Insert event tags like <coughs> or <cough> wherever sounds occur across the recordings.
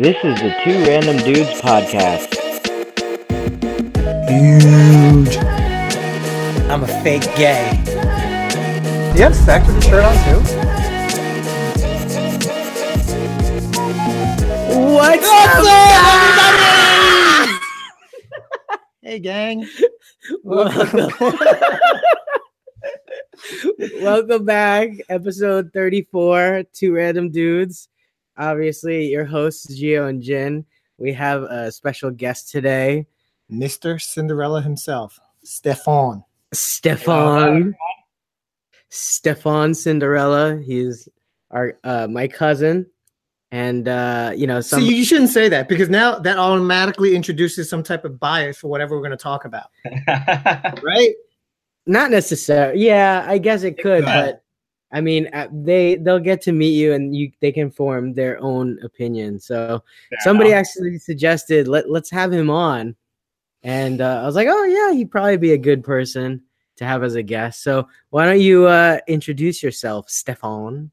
This is the Two Random Dudes podcast. Huge. I'm a fake gay. Do you have sex with the shirt on too? What's, up? Hey, gang. <laughs> Welcome. <laughs> Welcome back, episode 34, Two Random Dudes. Obviously, your hosts, Geo and Jin. We have a special guest today, Mr. Cinderella himself, Stefan. Stefan. Stefan Cinderella. He's our uh, my cousin. And uh, you know, some See, you shouldn't say that because now that automatically introduces some type of bias for whatever we're going to talk about, <laughs> right? not necessarily. Yeah, I guess it could, could. but I mean, uh, they they'll get to meet you, and you they can form their own opinion. So somebody actually suggested let let's have him on, and uh, I was like, oh yeah, he'd probably be a good person to have as a guest. So why don't you uh, introduce yourself, Stefan?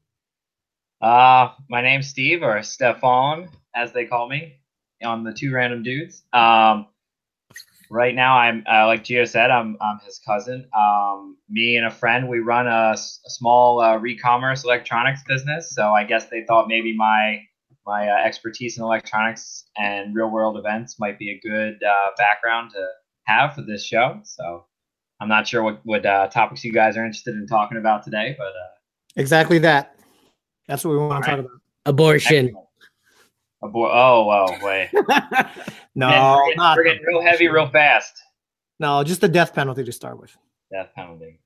Uh, my name's Steve, or Stefan, as they call me, on the two random dudes. Um, right now, I'm uh, like Geo said, I'm I'm his cousin. Um, me and a friend, we run a small uh, re-commerce electronics business. So I guess they thought maybe my my uh, expertise in electronics and real world events might be a good uh, background to have for this show. So I'm not sure what what uh, topics you guys are interested in talking about today, but. Uh, Exactly that. That's what we want to talk about. Abortion. A boy. Oh, well, <laughs> wait. No, Man, we're, getting, we're getting real heavy real fast. no, just the death penalty to start with. Death penalty.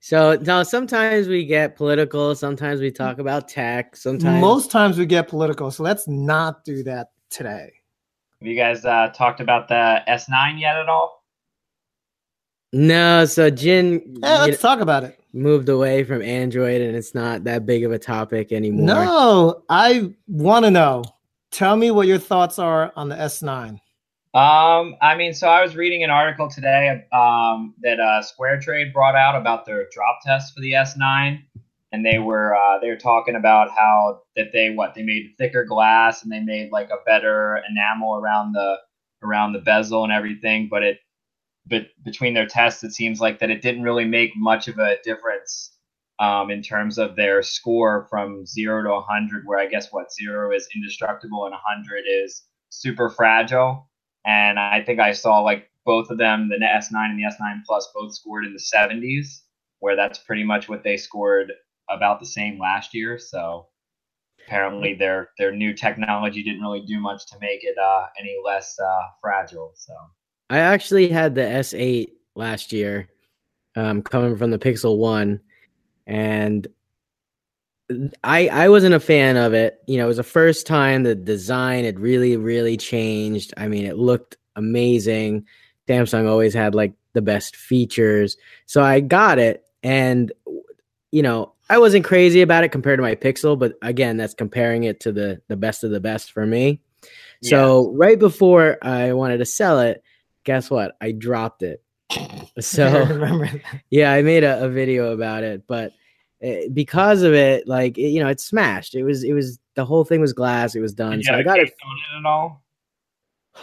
So now sometimes we get political, sometimes we talk about tech, sometimes Most times we get political, so let's not do that today. Have you guys uh, talked about the S9 yet at all? no. So Jin Yeah, let's talk about it. Moved away from Android, and it's not that big of a topic anymore. No, I want to know. Tell me what your thoughts are on the S9. Um, I mean, so I was reading an article today um, that uh, Square Trade brought out about their drop test for the S9, and they were uh, they were talking about how that they what they made thicker glass and they made like a better enamel around the around the bezel and everything, but it but between their tests, it seems like that it didn't really make much of a difference um, in terms of their score from zero to 100, where I guess what zero is indestructible and 100 is super fragile. And I think I saw like both of them, the S9 and the S9 Plus, both scored in the 70s, where that's pretty much what they scored about the same last year. So apparently their their new technology didn't really do much to make it uh, any less uh, fragile. So I actually had the S8 last year, um, coming from the Pixel One, and I I wasn't a fan of it. You know, it was the first time the design had really really changed. I mean, it looked amazing. Samsung always had like the best features, so I got it, and you know, I wasn't crazy about it compared to my Pixel, but again, that's comparing it to the the best of the best for me. So right before I wanted to sell it, guess what? I dropped it. <laughs> So remember yeah, I made a, a video about it, but uh, because of it, like it, you know, it smashed. It was it was the whole thing was glass. It was done. Did you So have I a got it. case on it at all?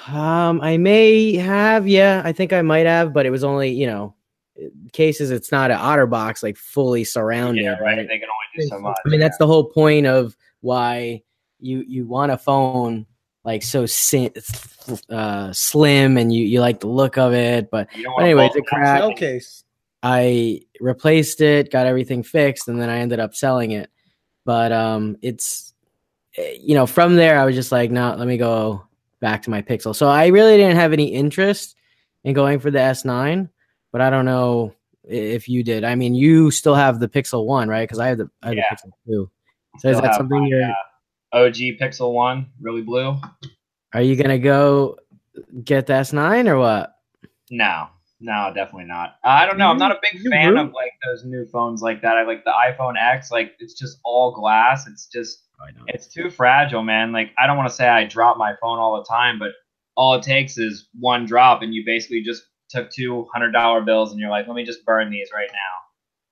Um, I may have. Yeah, I think I might have, but it was only you know cases. It's not an OtterBox like fully surrounded. Yeah, right. They can only do so much. I mean, that's the whole point of why you you want a phone like so sin- uh, slim and you you like the look of it, but You don't but want anyways, both it of them. cracked. Shell case. I replaced it, got everything fixed, and then I ended up selling it. But um, it's eh, you know from there I was just like, no, let me go back to my Pixel. So I really didn't have any interest in going for the S9, but I don't know if you did. I mean, you still have the Pixel One, right? Because I have the I have Yeah. the Pixel Two. So is that something my, you're? uh, OG Pixel One, really blue? Are you gonna go get the S9 or what? No, no, definitely not. I don't know. I'm not a big You fan rude. of like those new phones like that. I like the iPhone X. Like it's just all glass. It's just I know. it's too fragile, man. Like I don't want to say I drop my phone all the time, but all it takes is one drop, and you basically just took two hundred dollar bills, and you're like, let me just burn these right now.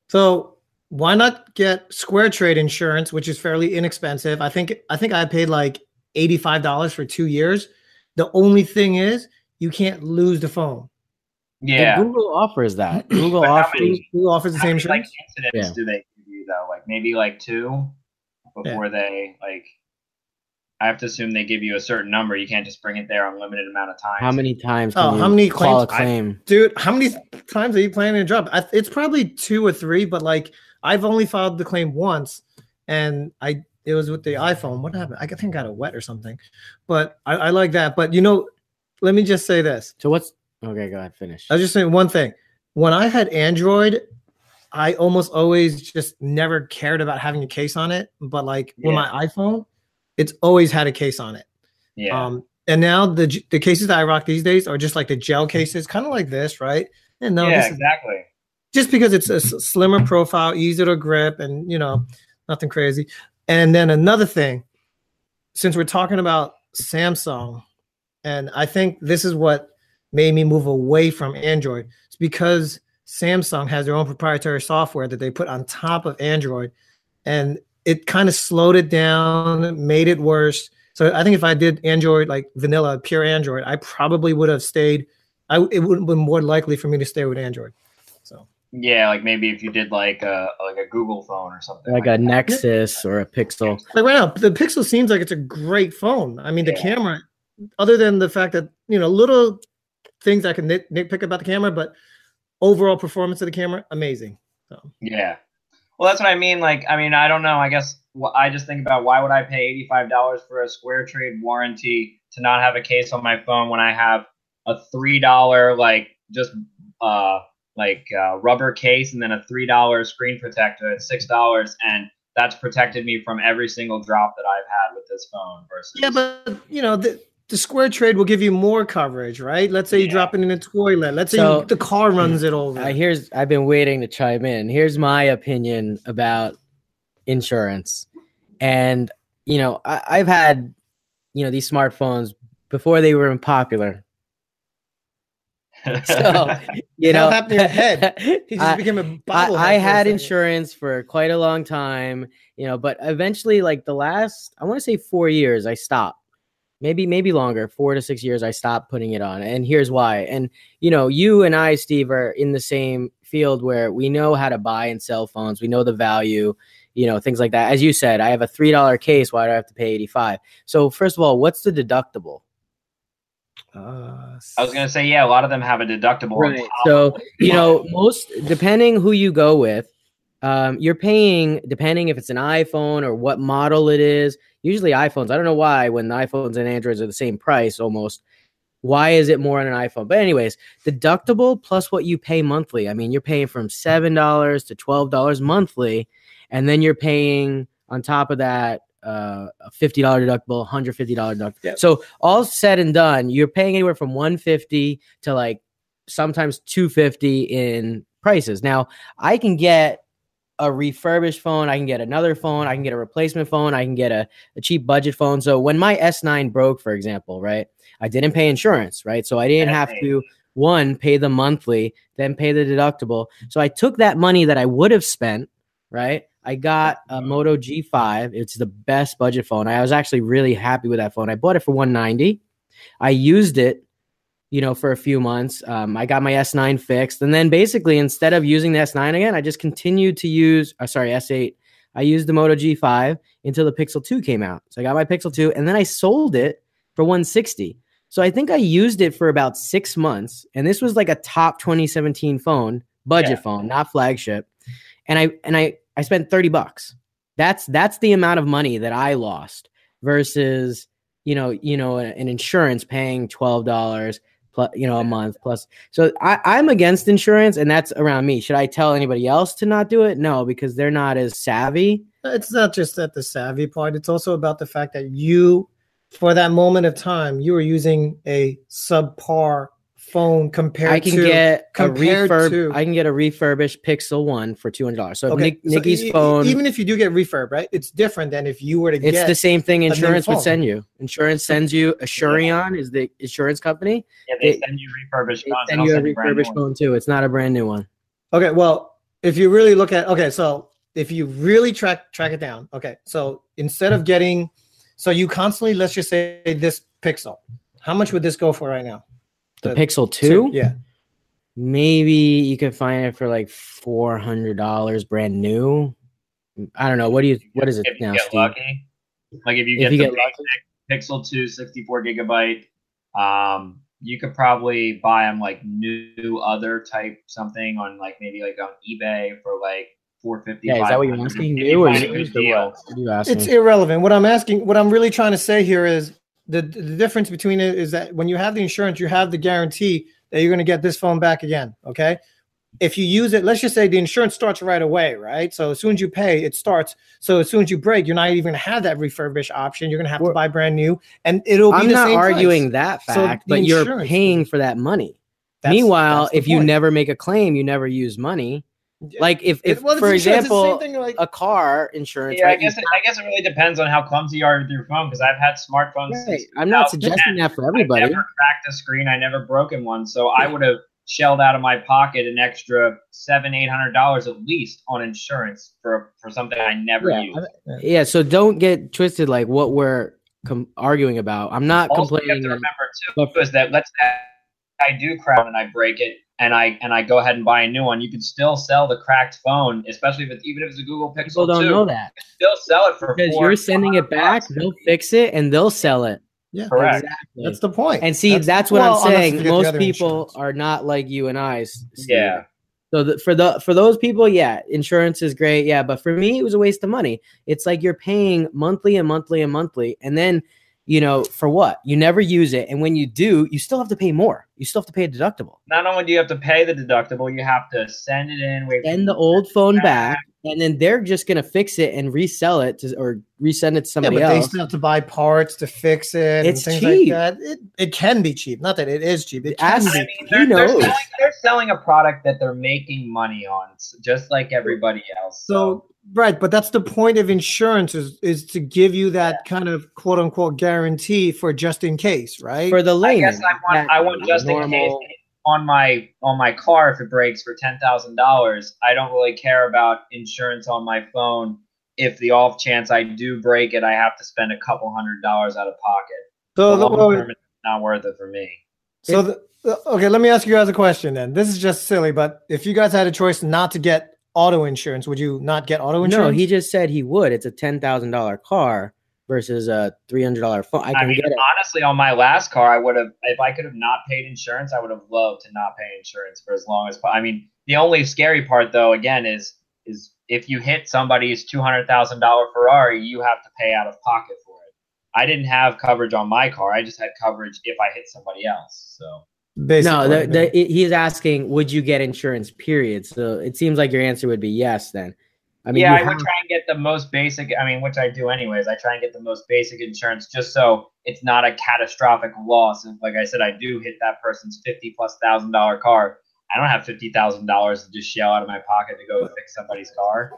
So why not get Square Trade insurance, which is fairly inexpensive? I think I think I paid like $85 for two years. The only thing is you can't lose the phone. And Yeah. Google offers that. <clears throat> Google offers. many- Google offers the same many, like insurance. incidents Yeah. do they give you though? Like maybe like two before they like. I have to assume they give you a certain number. You can't just bring it there unlimited amount of times. How many times? Oh, you how many call a claims? I- claim? Dude, how many times are you planning to drop? I, it's probably two or three, but like I've only filed the claim once, and I it was with the iPhone. What happened? I think I got it wet or something, but I, I like that. But you know, let me just say this. so what's okay? Go ahead. Finish. I was just saying one thing. When I had Android, I almost always just never cared about having a case on it. But like with my iPhone, it's always had a case on it. yeah. Um, and now the the cases that I rock these days are just like the gel cases, kind of like this, right? And no, yeah, this is exactly. Just because it's a slimmer profile, easier to grip, and you know, nothing crazy. And then another thing, since we're talking about Samsung, and I think this is what made me move away from Android. It's because Samsung has their own proprietary software that they put on top of Android, and it kind of slowed it down, made it worse. So I think if I did Android like vanilla, pure Android, I probably would have stayed. I it would have been more likely for me to stay with Android. So. Yeah, like maybe if you did like a like a Google phone or something. like a Nexus or a Pixel. like right now the pixel seems like it's a great phone i mean the Yeah. camera other than the fact that you know little things i can nit- nitpick about the camera but overall performance of the camera amazing so Yeah. Well, that's what I mean. Like, I mean, I don't know. I guess wh- I just think about why would I pay eighty-five dollars for a Square Trade warranty to not have a case on my phone when I have a three dollar like just uh like uh, rubber case and then a three dollar screen protector at six dollars and that's protected me from every single drop that I've had with this phone versus yeah but you know the, the square trade will give you more coverage right let's say you Yeah. drop it in a toilet let's say So- you, the car runs it over I here's I've been waiting to chime in. Here's my opinion about insurance, and you know I, I've had you know these smartphones before they were even popular. <laughs> So <laughs> you know, happened to your head? <laughs> he just I- became a I, bobblehead I a had insurance for quite a long time, you know, but eventually, like the last, I want to say four years, I stopped. Maybe, maybe longer, four to six years, I stopped putting it on. And here's why. And, you know, you and I, Steve, are in the same field where we know how to buy and sell phones. We know the value, you know, things like that. As you said, I have a $3 case. Why do I have to pay 85? So, first of all, what's the deductible? Uh, I was gonna say yeah, a lot of them have a deductible. Right. So, you know, most depending who you go with, um, you're paying depending if it's an iPhone or what model it is. Usually iPhones. I don't know why when the iPhones and Androids are the same price almost. Why is it more on an iPhone? But anyways, deductible plus what you pay monthly. I mean, you're paying from seven dollars to twelve dollars monthly, and then you're paying on top of that uh, a fifty dollar deductible, hundred fifty dollar deductible. Yep. So all said and done, you're paying anywhere from one fifty to like sometimes 250 in prices. Now, I can get a refurbished phone, I can get another phone, I can get a replacement phone, I can get a, a cheap budget phone. So when my S9 broke, for example, right? I didn't pay insurance, right? So I didn't have to one pay the monthly, then pay the deductible. So I took that money that I would have spent, right? I got a Moto G5. It's the best budget phone. I was actually really happy with that phone. I bought it for 190. I used it you know, for a few months. Um, I got my S9 fixed, and then basically instead of using the S9 again, I just continued to use. Uh, sorry, S8. I used the Moto G5 until the Pixel 2 came out. So I got my Pixel 2, and then I sold it for 160. So I think I used it for about six months, and this was like a top 2017 phone, budget Yeah. phone, not flagship. And I and I I spent 30 bucks. That's that's the amount of money that I lost versus you know you know an insurance paying twelve dollars plus you know a month plus. So I, I'm against insurance, and that's around me. Should I tell anybody else to not do it? No, because they're not as savvy. it's not just at the savvy part it's also about the fact that you for that moment of time you were using a subpar phone compared I can to get a refurb. to- I can get a refurbished Pixel One for two hundred dollars. So if okay Nick, so Nikki's e- e- phone, even if you do get refurb right it's different than if you were to get it's get the same thing. Insurance would send you. Insurance sends you. Asurion is the insurance company. Yeah, they They- send you refurbished They phones. Send you a send you brand new refurbished phone too. It's not a brand new one. Okay, well, if you really look at okay, so if you really track track it down, okay, so instead of getting So you constantly, let's just say this Pixel. How much would this go for right now? The, The Pixel 2? Yeah. Maybe you could find it for like $400 brand new. I don't know. What do you what is it if you now, get Steve? lucky. Like if you If get you the get lucky. Pixel 2 64 gigabyte, um, you could probably buy them like new other type something on like maybe like on eBay for like 450 Yeah, is that what you're asking? if New or find a good used or deal. what? What are you asking? It's irrelevant. What I'm asking, what I'm really trying to say here is the, the difference between it is that when you have the insurance, you have the guarantee that you're going to get this phone back again. Okay. If you use it, let's just say the insurance starts right away, right? So as soon as you pay, it starts. So as soon as you break, you're not even going to have that refurbished option. You're going to have to buy brand new, and it'll be I'm the not same price. arguing that fact, the but you're paying for that money. That's- Meanwhile, that's if you never make a claim, you never use money. Yeah. Like if, if It- well, for insurance, the same example, thing, like- a car insurance. Yeah, I right, you guess it, I guess it really depends on how clumsy you are with your phone because I've had smartphones. Right. I'm not suggesting that for everybody. I've everybody. never cracked a screen. I never broken one, so I would have shelled out of my pocket an extra seven, eight hundred dollars at least on insurance for for something I never Yeah, used. Yeah, so don't get twisted like what we're com- arguing about. I'm not Also, you have complaining. to that- remember too is that let's say I do crack and I break it and I and I go ahead and buy a new one. You can still sell the cracked phone, especially if it's even if it's a Google Pixel people don't 2. know that Still sell it for because four, you're sending it back. bucks. They'll fix it and they'll sell it. Yeah, Correct. Exactly. that's the point. and see, that's, what well, I'm saying. you get the Most people insurance. are not like you and I. Steve. Yeah. So the, for the for those people, yeah, insurance is great, yeah. But for me, it was a waste of money. It's like you're paying monthly and monthly and monthly, and then you know for what? You never use it, and when you do, you still have to pay more. You still have to pay a deductible. Not only do you have to pay the deductible, you have to send it in. Wait, Send the old phone back, and then they're just gonna fix it and resell it to or resend it to Yeah, somebody but they else. still have to buy parts to fix it. It's and cheap. like that. It, it can be cheap. Not that it is cheap. It can be. I mean, they're, they're, selling, they're selling a product that they're making money on, just like everybody else. So right, but that's the point of insurance is is to give you that kind of quote unquote guarantee for just in case, right? for the I guess I want I want just in case normal- on my on my car if it breaks for ten thousand dollars. I don't really care about insurance on my phone. If the off chance I do break it, I have to spend a couple hundred dollars out of pocket. so the, Long term, it's not worth it for me. so the, the- okay, let me ask you guys a question then. This is just silly, but if you guys had a choice not to get auto insurance, would you not get auto insurance? No, he just said he would. It's a ten thousand dollar car versus a three hundred dollar phone. I I, mean, get it. honestly, on my last car, I would have, if I could have not paid insurance, I would have loved to not pay insurance for as long as. I mean, the only scary part, though, again, is is if you hit somebody's two hundred thousand dollar Ferrari, you have to pay out of pocket for it. I didn't have coverage on my car; I just had coverage if I hit somebody else. So Basically, No, the, the, he's asking, would you get insurance? Period. So it seems like your answer would be yes. Then, I mean, yeah, I would have- try and get the most basic. I mean, which I do anyways. I try and get the most basic insurance just so it's not a catastrophic loss. Like I said, I do hit that person's fifty plus thousand dollar car. I don't have fifty thousand dollars to just shell out of my pocket to go fix somebody's car.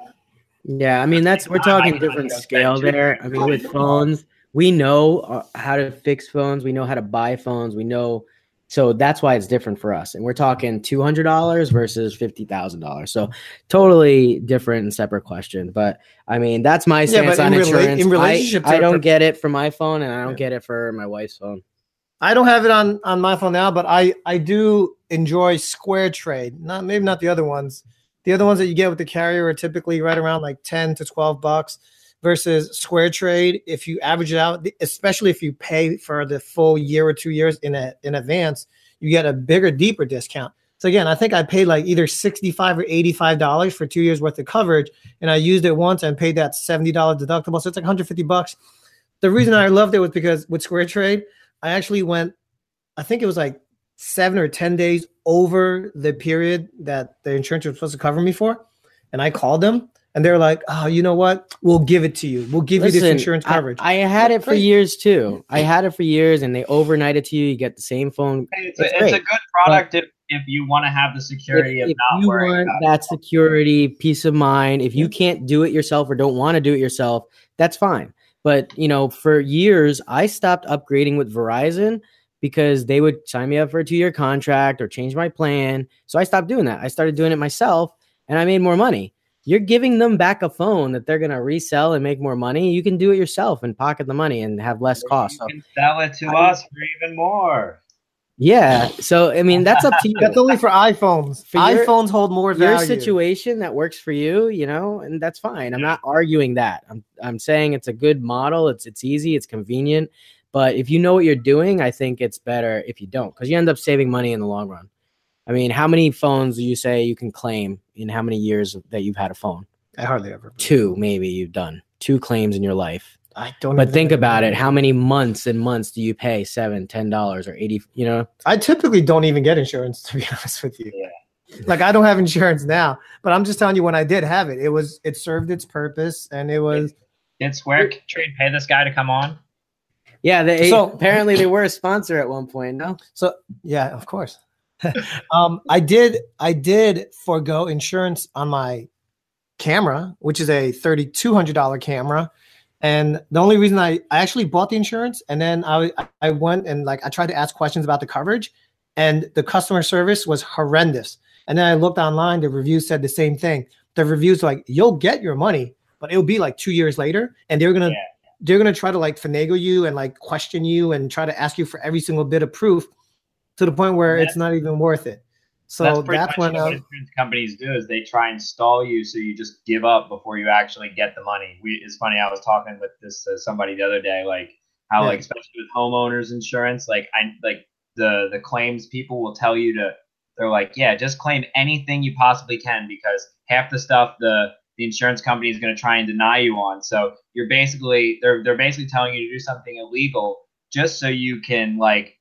yeah. I mean, that's we're talking different scale there. I mean, with <laughs> phones, we know uh, how to fix phones. We know how to buy phones. We know. So that's why it's different for us. And we're talking two hundred dollars versus fifty thousand dollars. So totally different and separate question. But I mean, that's my Yeah, stance on in rela- insurance. in I- relationship I, a don't per- get it for my phone, and I don't Yeah. get it for my wife's phone. I don't have it on on my phone now, but I I do enjoy Square Trade. Not maybe not the other ones. The other ones that you get with the carrier are typically right around like ten to twelve bucks. Versus Square Trade, if you average it out, especially if you pay for the full year or two years in a, in advance, you get a bigger, deeper discount. So again, I think I paid like either sixty-five or eighty-five dollars for two years worth of coverage, and I used it once and paid that seventy dollar deductible. So it's like hundred fifty bucks. The reason I loved it was because with Square Trade, I actually went, I think it was like seven or 10 days over the period that the insurance was supposed to cover me for. And I called them and they're like, oh, you know what? We'll give it to you. We'll give you this insurance coverage. I, had it for Great. years too. I had it for years, and they overnight it to you. You get the same phone. It's, It's a, it's a good product if, if you want to have the If, security of if not you worrying want about that security, peace of mind, if you can't do it yourself or don't want to do it yourself, that's fine. But you know, for years, I stopped upgrading with Verizon because they would sign me up for a two-year contract or change my plan. So I stopped doing that. I started doing it myself, and I made more money. You're giving them back a phone that they're going to resell and make more money. You can do it yourself and pocket the money and have less cost. You can sell it to I, us for even more. Yeah. So I mean, that's up to you. That's only for iPhones. For your, iPhones hold more value. Your situation that works for you, you know, and that's fine. I'm not arguing that. I'm I'm saying it's a good model. It's it's easy. It's convenient. But if you know what you're doing, I think it's better if you don't, because you end up saving money in the long run. I mean, how many phones do you say you can claim in how many years that you've had a phone? I hardly ever. Two, maybe you've done two claims in your life. I don't. But think about it. How many months and months do you pay seven, ten dollars, or eighty? You know, I typically don't even get insurance <laughs> to be honest with you. Yeah. Like I don't have insurance now, but I'm just telling you when I did have it, it was it served its purpose, and it was. Did Square Trade pay this guy to come on? Yeah, they so, apparently they were a sponsor at one point. No, so yeah, of course. <laughs> um, I did I did forego insurance on my camera, which is a thirty two hundred dollar camera. And the only reason I, I actually bought the insurance and then I I went and like I tried to ask questions about the coverage and the customer service was horrendous. And then I looked online, the reviews said the same thing. The reviews like you'll get your money, but it'll be like two years later, and they're gonna yeah. they're gonna try to like finagle you and like question you and try to ask you for every single bit of proof to the point where it's not even worth it. So that's, that's when what insurance companies do is they try and stall you so you just give up before you actually get the money. We it's funny I was talking with this uh, somebody the other day like how yeah. like especially with homeowners insurance like I like the the claims people will tell you to they're like yeah just claim anything you possibly can because half the stuff the the insurance company is going to try and deny you on. So you're basically they're they're basically telling you to do something illegal just so you can like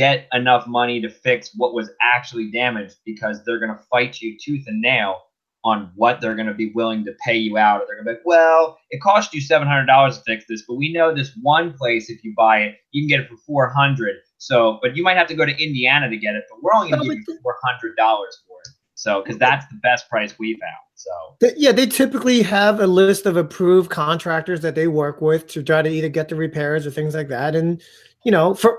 get enough money to fix what was actually damaged because they're going to fight you tooth and nail on what they're going to be willing to pay you out. Or they're going to be like, well, it cost you $700 to fix this, but we know this one place, if you buy it, you can get it for 400 So, but you might have to go to Indiana to get it, but we're only going to give you $400 for it. So, because that's the best price we found. So, yeah, they typically have a list of approved contractors that they work with to try to either get the repairs or things like that. And, you know, for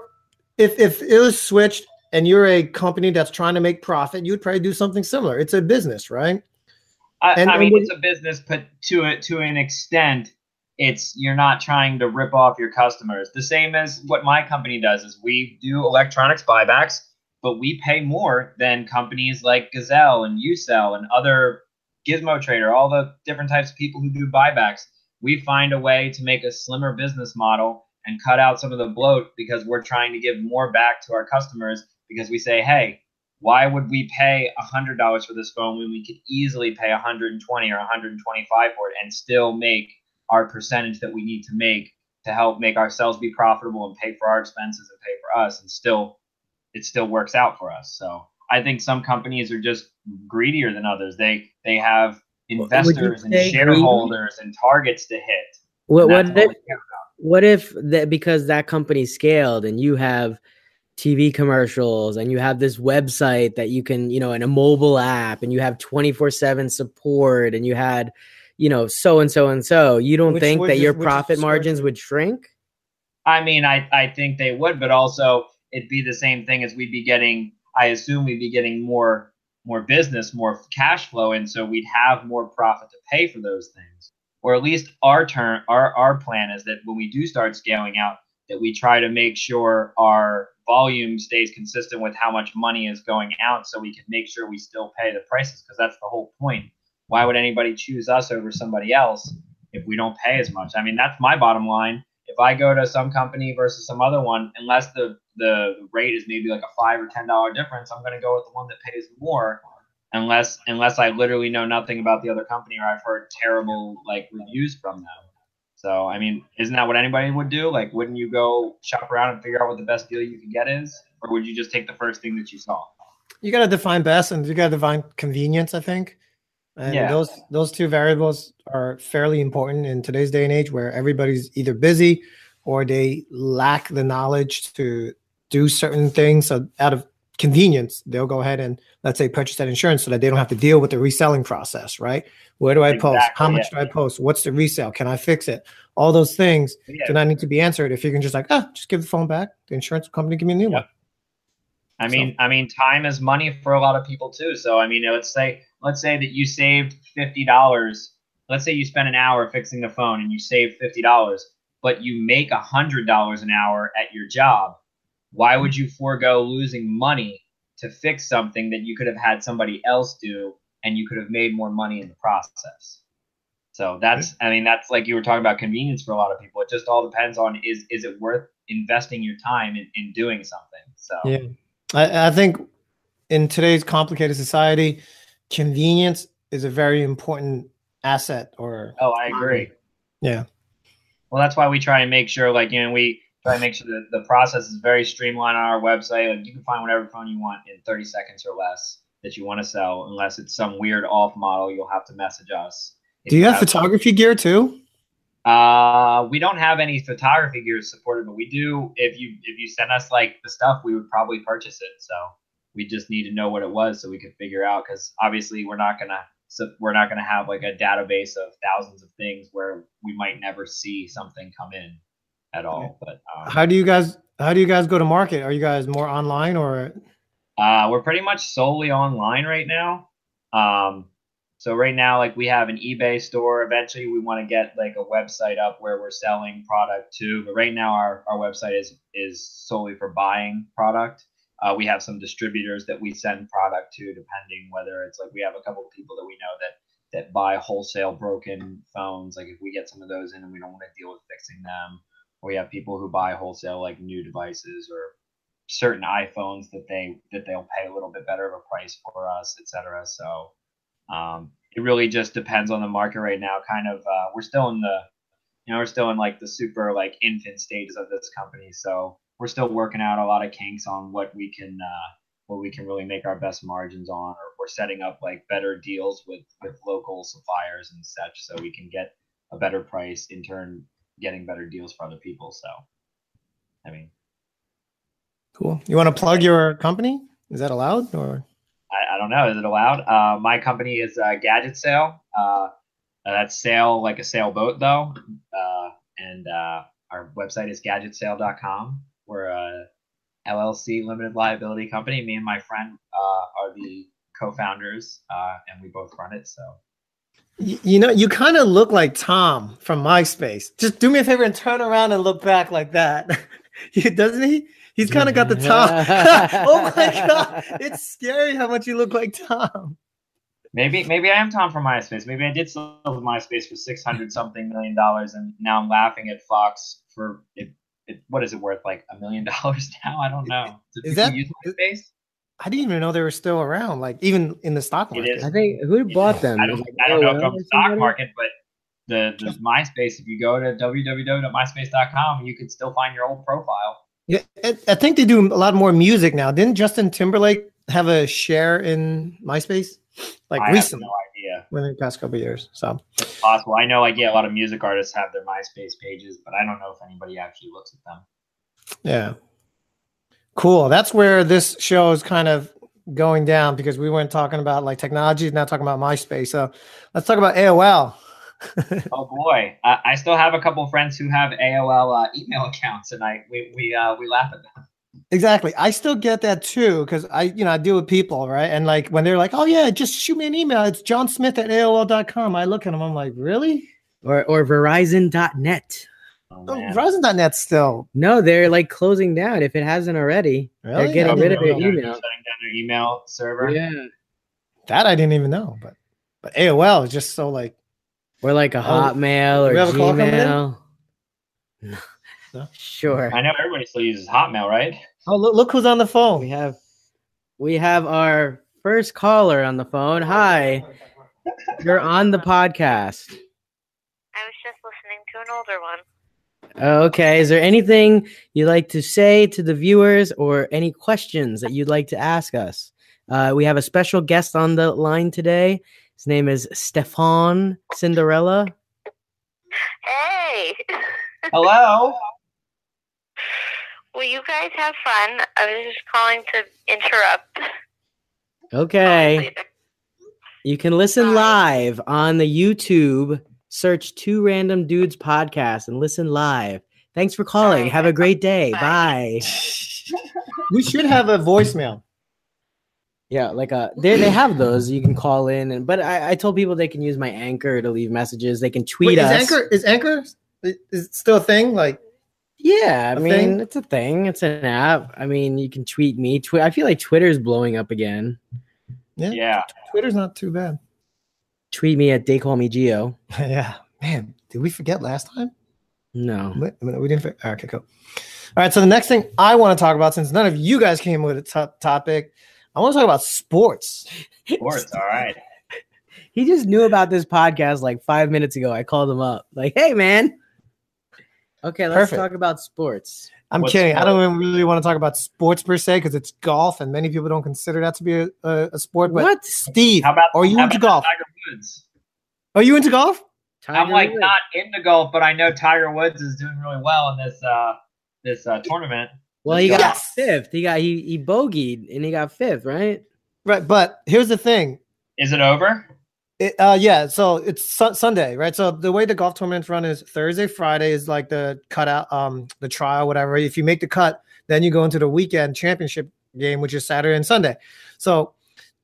if if it was switched and you're a company that's trying to make profit, you'd probably do something similar. It's a business, right? I, and, I mean, it's a business, but to it to an extent, it's you're not trying to rip off your customers. The same as what my company does is we do electronics buybacks, but we pay more than companies like Gazelle and Usell and other Gizmo Trader, all the different types of people who do buybacks. We find a way to make a slimmer business model and cut out some of the bloat because we're trying to give more back to our customers because we say, hey, why would we pay $100 for this phone when we could easily pay 120 or 125 for it and still make our percentage that we need to make to help make ourselves be profitable and pay for our expenses and pay for us and still it still works out for us. So I think some companies are just greedier than others. They they have investors and shareholders greedy? and targets to hit. What what they, what if that because that company scaled and you have TV commercials and you have this website that you can, you know, and a mobile app and you have 24/7 support and you had, you know, so and so and so, you don't which, think which that is, your profit margins would shrink? I mean, I I think they would, but also it'd be the same thing as we'd be getting I assume we'd be getting more more business, more cash flow and so we'd have more profit to pay for those things or at least our turn our our plan is that when we do start scaling out that we try to make sure our volume stays consistent with how much money is going out so we can make sure we still pay the prices because that's the whole point. Why would anybody choose us over somebody else if we don't pay as much? I mean that's my bottom line. If i go to some company versus some other one unless the the rate is maybe like a five or ten dollar difference i'm going to go with the one that pays more unless unless I literally know nothing about the other company or I've heard terrible like reviews from them. So I mean, isn't that what anybody would do? Like, wouldn't you go shop around and figure out what the best deal you can get is, or would you just take the first thing that you saw? You got to define best, and you got to define convenience. I think, and yeah. those those two variables are fairly important in today's day and age, where everybody's either busy or they lack the knowledge to do certain things. So out of convenience, they'll go ahead and let's say purchase that insurance so that they don't have to deal with the reselling process, right? Where do I exactly, post? How much yeah. do I post? What's the resale? Can I fix it? All those things yeah. do not need to be answered if you can just like, ah, just give the phone back. The insurance company give me a new one. I mean, so. I mean, time is money for a lot of people too. So I mean, let's say let's say that you saved fifty dollars. Let's say you spent an hour fixing the phone and you saved fifty dollars, but you make a hundred dollars an hour at your job. Why would you forego losing money to fix something that you could have had somebody else do and you could have made more money in the process? So that's, I mean, that's like you were talking about convenience for a lot of people. It just all depends on is is it worth investing your time in, in doing something. So Yeah. I, I think in today's complicated society, convenience is a very important asset or Oh, I agree. yeah. Well, that's why we try and make sure, like, you know, we try and make sure that the process is very streamlined on our website. Like, you can find whatever phone you want in 30 seconds or less that you want to sell, unless it's some weird off model. You'll have to message us. Do you have photography gear too? Uh, we don't have any photography gear supported, but we do. If you if you send us like the stuff, we would probably purchase it. So we just need to know what it was so we could figure out. Because obviously, we're not gonna so we're not gonna have like a database of thousands of things where we might never see something come in at all. But um, How do you guys how do you guys go to market? Are you guys more online or Uh, we're pretty much solely online right now. Um, so right now, like we have an eBay store. Eventually, we want to get like a website up where we're selling product too. But right now, our, our website is is solely for buying product. Uh, we have some distributors that we send product to, depending whether it's like we have a couple of people that we know that that buy wholesale broken phones. Like if we get some of those in and we don't want to deal with fixing them, we have people who buy wholesale like new devices or certain iPhones that they that they'll pay a little bit better of a price for us, etc. So um, it really just depends on the market right now. Kind of, uh, we're still in the, you know, we're still in like the super like infant stages of this company, so we're still working out a lot of kinks on what we can uh, what we can really make our best margins on, or we're setting up like better deals with with local suppliers and such, so we can get a better price in turn, getting better deals for other people. So, I mean. cool? You want to plug your company? Is that allowed or I, I don't know. Is it allowed? Uh, my company is uh, Gadget Sail. Uh, that's sail like a sailboat though. Uh, and uh, our website is gadgetsail.com. We're a LLC limited liability company. Me and my friend uh, are the co-founders, uh, and we both run it. So you know, you kind of look like Tom from MySpace. Just do me a favor and turn around and look back like that. <laughs> He- Doesn't he? He's kind of got the Tom. <laughs> <laughs> oh my god, it's scary how much you look like Tom. maybe maybe I am Tom from MySpace. Maybe I did sell to MySpace for six hundred something million dollars, and now I'm laughing at Fox for it. it what is it worth? Like a million dollars now? I don't know. Do Is people that- use MySpace? I didn't even know they were still around. Like even in the stock market. I think who bought them? I don't, it I don't know AOL from the stock market, but the, the MySpace, if you go to www.myspace.com, you can still find your old profile. Yeah, I, I think they do a lot more music now. Didn't Justin Timberlake have a share in MySpace? Like I have recently, no idea. within the past couple of years. So It's possible. I know, like, yeah, a lot of music artists have their MySpace pages, but I don't know if anybody actually looks at them. yeah, cool. That's where this show is kind of going down because we weren't talking about like technology, now talking about MySpace. So let's talk about AOL. <laughs> Oh boy, I, I still have a couple friends who have AOL uh, email accounts, and I we we uh, we laugh at them. Exactly. I still get that too because I, you know, I deal with people, right? And like when they're like, oh, yeah, just shoot me an email. It's John Smith at AOL.com. I look at them, I'm like, really? Or or Verizon.net. Oh, Oh, man. Verizon.net still. No, they're like closing down. If it hasn't already, Really? they're getting I rid didn't of their know They're that. email. shutting down their email server. Yeah, That I didn't even know. But but AOL is just so like, or like a Oh, Hotmail or have a call coming in? Gmail. No? <laughs> Sure. I know everybody still uses Hotmail, right? oh, look, look who's on the phone. We phone. have we have our first caller on the phone. Hi, you're on the podcast. I was just listening to an older one. Okay, is there anything you'd like to say to the viewers or any questions that you'd like to ask us? Uh, we have a special guest on the line today. His name is Stefan Cinderella. Hey, Hello. <laughs> will you guys have fun? I was just calling to interrupt. Okay, you can listen live on the YouTube. Search Two Random Dudes podcast and listen live. Thanks for calling. Have a great day. Bye. Bye. <laughs> We should have a voicemail. Yeah, like uh they they have those. You can call in and but I, I told people they can use my anchor to leave messages. They can tweet Wait, is us. Anchor is Anchor is it still a thing? Like Yeah, I mean thing? it's a thing. It's an app. I mean you can tweet me. Twi- I feel like Twitter's blowing up again. Yeah. Twitter's not too bad. Tweet me at they call me Geo. <laughs> yeah, man. Did we forget last time? No. Wait a minute, we didn't. fi- Okay, cool. All right, so the next thing I want to talk about, since none of you guys came with a top topic, I want to talk about sports. Sports. All right. <laughs> He just knew about this podcast like five minutes ago. I called him up. Like, hey man. Okay, let's Perfect. talk about sports. I'm What kidding. I don't even really want to talk about sports per se because it's golf, and many people don't consider that to be a, a, a sport. But what? Steve, How about are you how into about golf? Tiger Woods? Are you into golf? I'm like Woods. not into golf, but I know Tiger Woods is doing really well in this uh this uh tournament. Well, he got Yes. fifth. He got he he bogeyed and he got fifth, right? Right, but here's the thing. Is it over? It, uh, yeah, so it's su- Sunday, right? So the way the golf tournaments run is Thursday, Friday is like the cutout, um, the trial, whatever. If you make the cut, then you go into the weekend championship game, which is Saturday and Sunday. So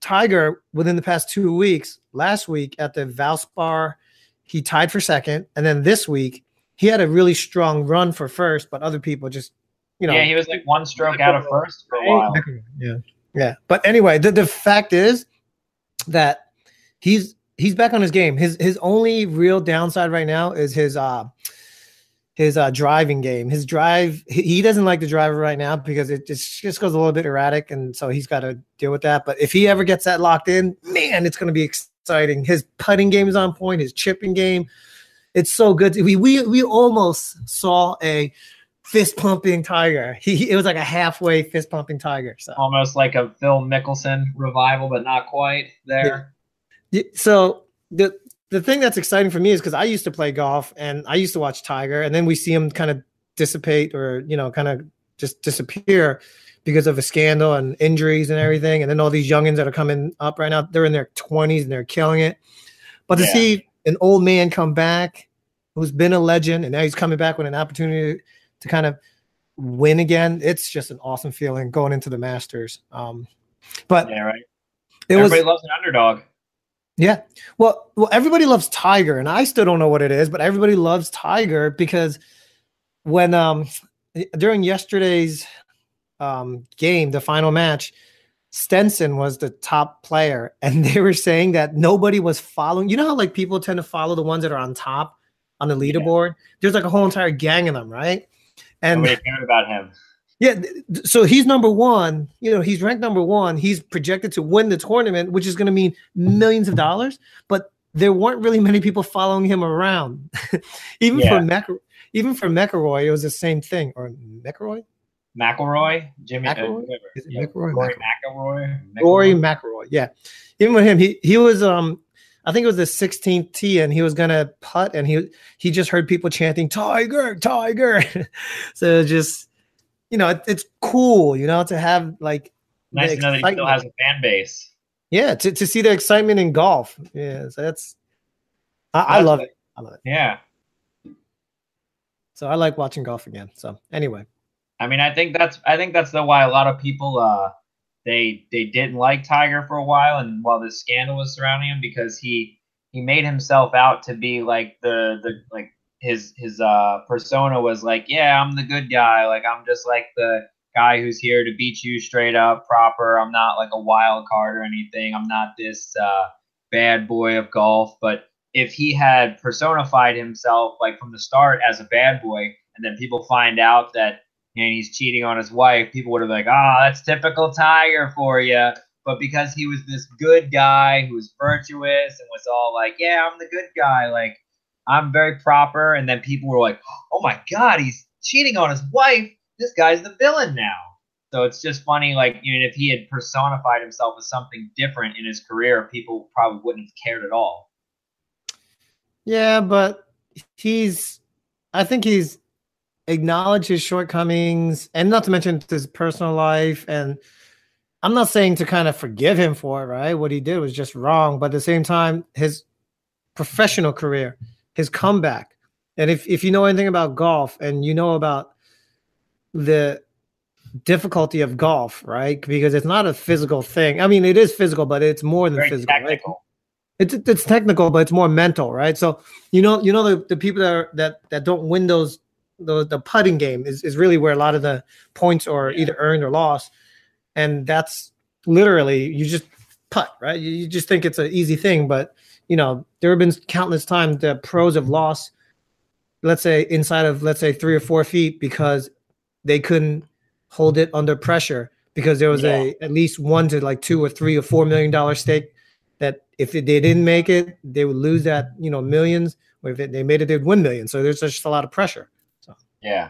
Tiger, within the past two weeks, last week at the Valspar, he tied for second, and then this week he had a really strong run for first, but other people just, you know, yeah, he was like one stroke out of first for a while. yeah, yeah. But anyway, the, the fact is that he's he's back on his game. His his only real downside right now is his uh his uh driving game. His drive he, doesn't like the driver right now because it just just goes a little bit erratic, and so he's got to deal with that. But if he ever gets that locked in, man, it's going to be exciting. His putting game is on point. His chipping game, it's so good. We we we almost saw a fist pumping tiger. He, he- it was like a halfway fist pumping tiger. So Almost like a Phil Mickelson revival, but not quite there. So the the thing that's exciting for me is because I used to play golf and I used to watch Tiger, and then we see him kind of dissipate or you know kind of just disappear because of a scandal and injuries and everything. And then all these youngins that are coming up right now, they're in their twenties and they're killing it. But to Yeah. see an old man come back who's been a legend and now he's coming back with an opportunity to kind of win again, it's just an awesome feeling going into the Masters. Um, but Yeah, right. it was Everybody loves an underdog. Yeah. Well, well, everybody loves Tiger, and I still don't know what it is, but everybody loves Tiger because when um during yesterday's um game, the final match, Stenson was the top player, <laughs> and they were saying that nobody was following. You know how like people tend to follow the ones that are on top on the leaderboard? There's like a whole entire gang of them, right? And Nobody cared about him. Yeah, so he's number one. You know, he's ranked number one. He's projected to win the tournament, which is going to mean millions of dollars. But there weren't really many people following him around. <laughs> even Yeah. for Mc, even for McIlroy, it was the same thing. Or McIlroy, McIlroy, Jimmy, uh, McIlroy? Is it Yeah, McIlroy? Rory McIlroy. McIlroy. Rory. McIlroy. Yeah, even with him, he he was um. I think it was the 16th tee, and he was gonna putt, and he he just heard people chanting "Tiger, Tiger." <laughs> so just, you know, it, it's cool, you know, to have like Nice to know that he still has a fan base. Yeah, to, to see the excitement in golf. Yeah, so that's I, I love it. I love it. Yeah. So I like watching golf again. So anyway, I mean, I think that's I think that's the why a lot of people uh they they didn't like Tiger for a while, and while this scandal was surrounding him, because he he made himself out to be like the the like his his uh persona was like, yeah, I'm the good guy, like I'm just like the guy who's here to beat you straight up, proper. I'm not like a wild card or anything. I'm not this uh bad boy of golf, but if he had personified himself like from the start as a bad boy, and then people find out that and he's cheating on his wife, people would have been like, "Ah, that's typical Tiger for you." But because he was this good guy who was virtuous and was all like, "Yeah, I'm the good guy," like I'm very proper, and then people were like, "Oh my God, he's cheating on his wife. This guy's the villain now." So it's just funny, like you know, if he had personified himself as something different in his career, people probably wouldn't have cared at all. yeah, but he's I think he's acknowledged his shortcomings and not to mention his personal life. And I'm not saying to kind of forgive him for it, right? What he did was just wrong. But at the same time, his professional career, his comeback. And if, if you know anything about golf and you know about the difficulty of golf, right? Because it's not a physical thing. I mean, it is physical, but it's more than Very physical. right? It's it's technical, but it's more mental, right? So you know, you know the, the people that are, that that don't win those the the putting game is, is really where a lot of the points are Yeah. either earned or lost, and that's literally you just putt, right? You, you just think it's an easy thing, but you know there have been countless times that pros have lost, let's say inside of let's say three or four feet because they couldn't hold it under pressure because there was a at least one to like two or three or four million dollar stake that if they didn't make it, they would lose that you know millions. Or if they made it, they'd win millions. So there's just a lot of pressure. Yeah.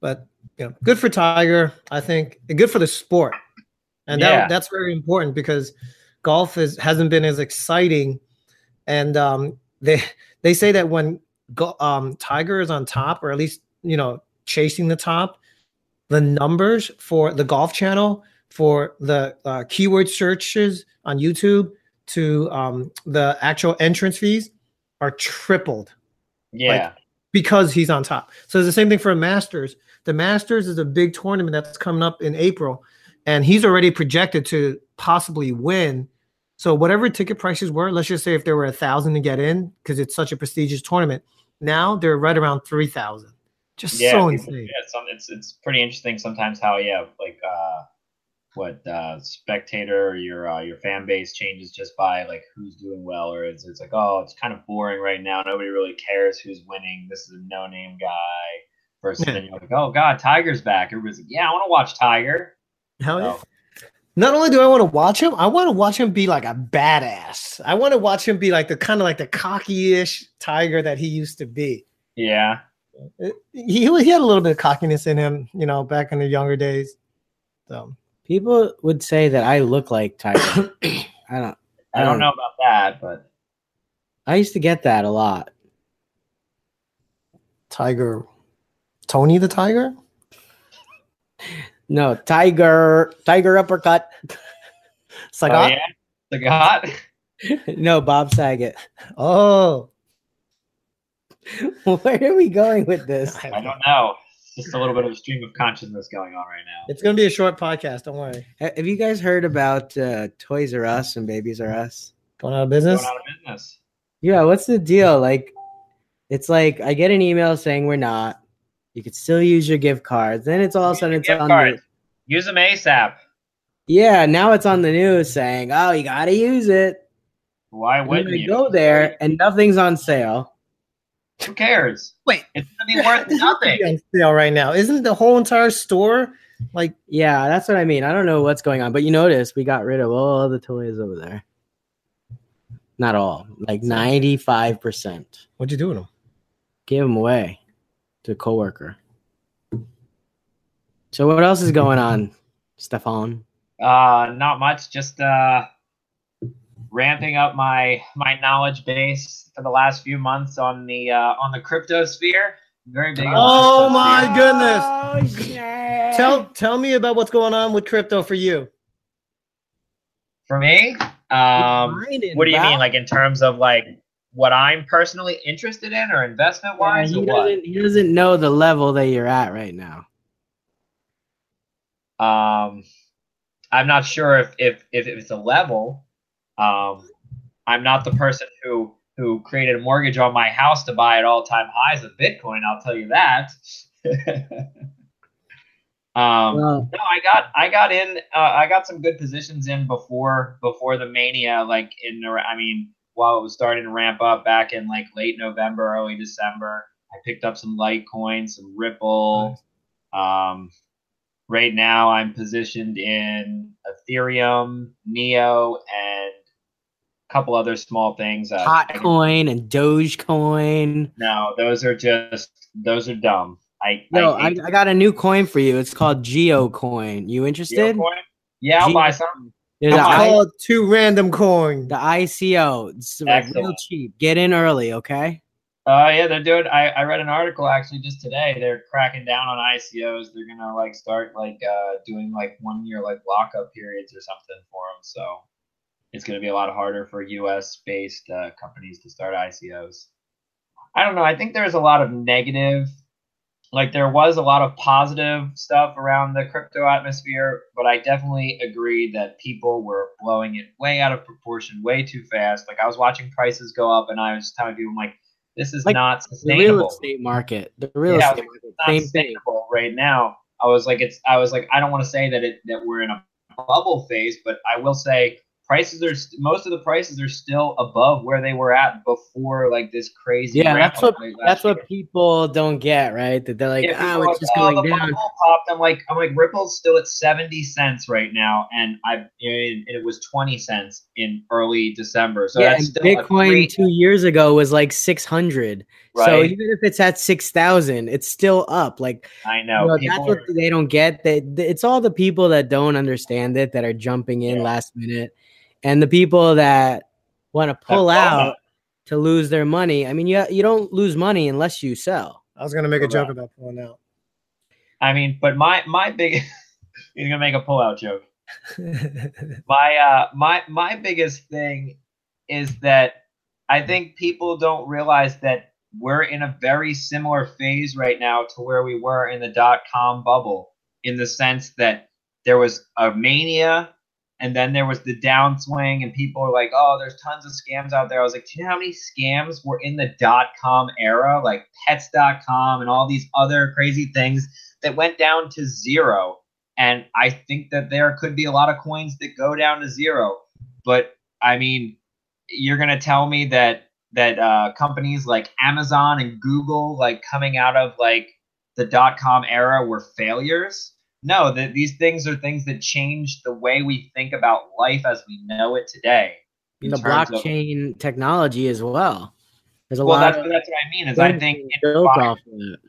But you know, good for Tiger. I think and good for the sport, and Yeah. that, that's very important because golf is hasn't been as exciting. And um, they they say that when go, um, Tiger is on top, or at least you know chasing the top, the numbers for the Golf Channel for the uh, keyword searches on YouTube to um, the actual entrance fees are tripled Yeah. because he's on top. So it's the same thing for a Masters. The Masters is a big tournament that's coming up in April, and he's already projected to possibly win. So whatever ticket prices were, let's just say if there were a thousand to get in, because it's such a prestigious tournament, now they're right around three thousand. Just yeah, so insane. yeah, some, it's it's pretty interesting sometimes how yeah, like uh, what uh, spectator or your uh, your fan base changes just by like who's doing well, or it's it's like oh, it's kind of boring right now. Nobody really cares who's winning. This is a no name guy. Versus Yeah. then you're like, oh god, Tiger's back. Everybody's like, yeah, I want to watch Tiger. Hell yeah. So, Not only do I want to watch him, I want to watch him be like a badass. I want to watch him be like the kind of like the cocky-ish tiger that he used to be. yeah, He, he had a little bit of cockiness in him, you know, back in the younger days. So People would say that I look like Tiger. <coughs> I don't. I don't um, know about that, but I used to get that a lot. Tiger, Tony the Tiger. No, Tiger, Tiger uppercut. <laughs> Sagat. oh yeah, Sagat. <laughs> no, Bob Saget. Oh, <laughs> Where are we going with this? I don't know. Just a little bit of a stream of consciousness going on right now. It's gonna be a short podcast. Don't worry. Have you guys heard about uh, Toys R Us and Babies R Us? Going out of business. Going out of business. Yeah, what's the deal? Like, it's like I get an email saying we're not. You could still use your gift cards. Then it's all of a sudden it's gift on. cards. The, Use them ASAP. yeah, now it's on the news saying, "Oh, you got to use it." Why And then wouldn't you? go there and nothing's on sale. Who cares? Wait. it's gonna be worth <laughs> nothing. on sale right now. Isn't the whole entire store like? Yeah, that's what I mean. I don't know what's going on, but you notice we got rid of all the toys over there. Not all, like ninety-five percent. What'd you do with them? Give them away to a coworker. So what else is going on, <laughs> Stefan? Uh, not much. Just uh, ramping up my my knowledge base for the last few months on the uh, on the crypto sphere. Very big. Oh my sphere. goodness! Oh, yeah. Tell tell me about what's going on with crypto for you. For me, um, what do you bro. mean? Like in terms of like what I'm personally interested in, or investment Yeah, wise, he doesn't. He doesn't know the level that you're at right now. Um, I'm not sure if if if it's a level. Um, I'm not the person who who created a mortgage on my house to buy at all time highs of Bitcoin. I'll tell you that. <laughs> um, Well, no, I got I got in. Uh, I got some good positions in before before the mania. Like in, the, I mean, while it was starting to ramp up back in like late November, early December. I picked up some Litecoin, some Ripple. Um, right now, I'm positioned in Ethereum, Neo, and a couple other small things. Uh, Hotcoin and Dogecoin. No, those are just those are dumb. I No, I, I, I got a new coin for you. It's called GeoCoin. You interested? Geocoin? Yeah, I'll buy some. There's the, I, Call it two random coins. the ICO. It's like real cheap. Get in early, okay? Uh, yeah, they're doing. I, I read an article actually just today. They're cracking down on ICOs. They're gonna like start like uh doing like one year like lockup periods or something for them. So it's gonna be a lot harder for U.S. based uh, companies to start ICOs. I don't know. I think there's a lot of negative like there was a lot of positive stuff around the crypto atmosphere, but I definitely agree that people were blowing it way out of proportion, way too fast. Like I was watching prices go up, and I was telling people, I'm like, this is Like, not The real estate market. The real Yeah, estate market. not Same thing. right now. I was like, it's. I was like, I don't want to say that it that we're in a bubble phase, but I will say prices are st- most of the prices are still above where they were at before like this crazy. Yeah, that's what that's year. what people don't get, right? That they're like, Yeah, ah, people we're just "Oh, going the down. popped. I'm like, I'm like, Ripple's still at seventy cents right now, and I and it was twenty cents in early December. So yeah, that's still Bitcoin great- two years ago was like six hundred. So even if it's at six thousand, it's still up. Like I you know. know, people that's what are- they don't get. That it's all the people that don't understand it that are jumping in Yeah. last minute, and the people that want to pull FOMO. out to lose their money. I mean, you you don't lose money unless you sell. I was gonna make a joke about pulling out. I mean, but my my big, <laughs> you're gonna make a pullout joke. <laughs> my uh my my biggest thing is that I think people don't realize that we're in a very similar phase right now to where we were in the dot com bubble in the sense that there was a mania and then there was the downswing and people are like oh there's tons of scams out there i was like do you know how many scams were in the dot com era like pets.com and all these other crazy things that went down to zero and I think that there could be a lot of coins that go down to zero. But I mean, you're gonna tell me that that uh, companies like Amazon and Google, like coming out of like the dot com era, were failures? No, that these things are things that change the way we think about life as we know it today. in the terms of- blockchain technology as well. There's a well, lot that's, of that's what I mean. Is I think in five- off of it.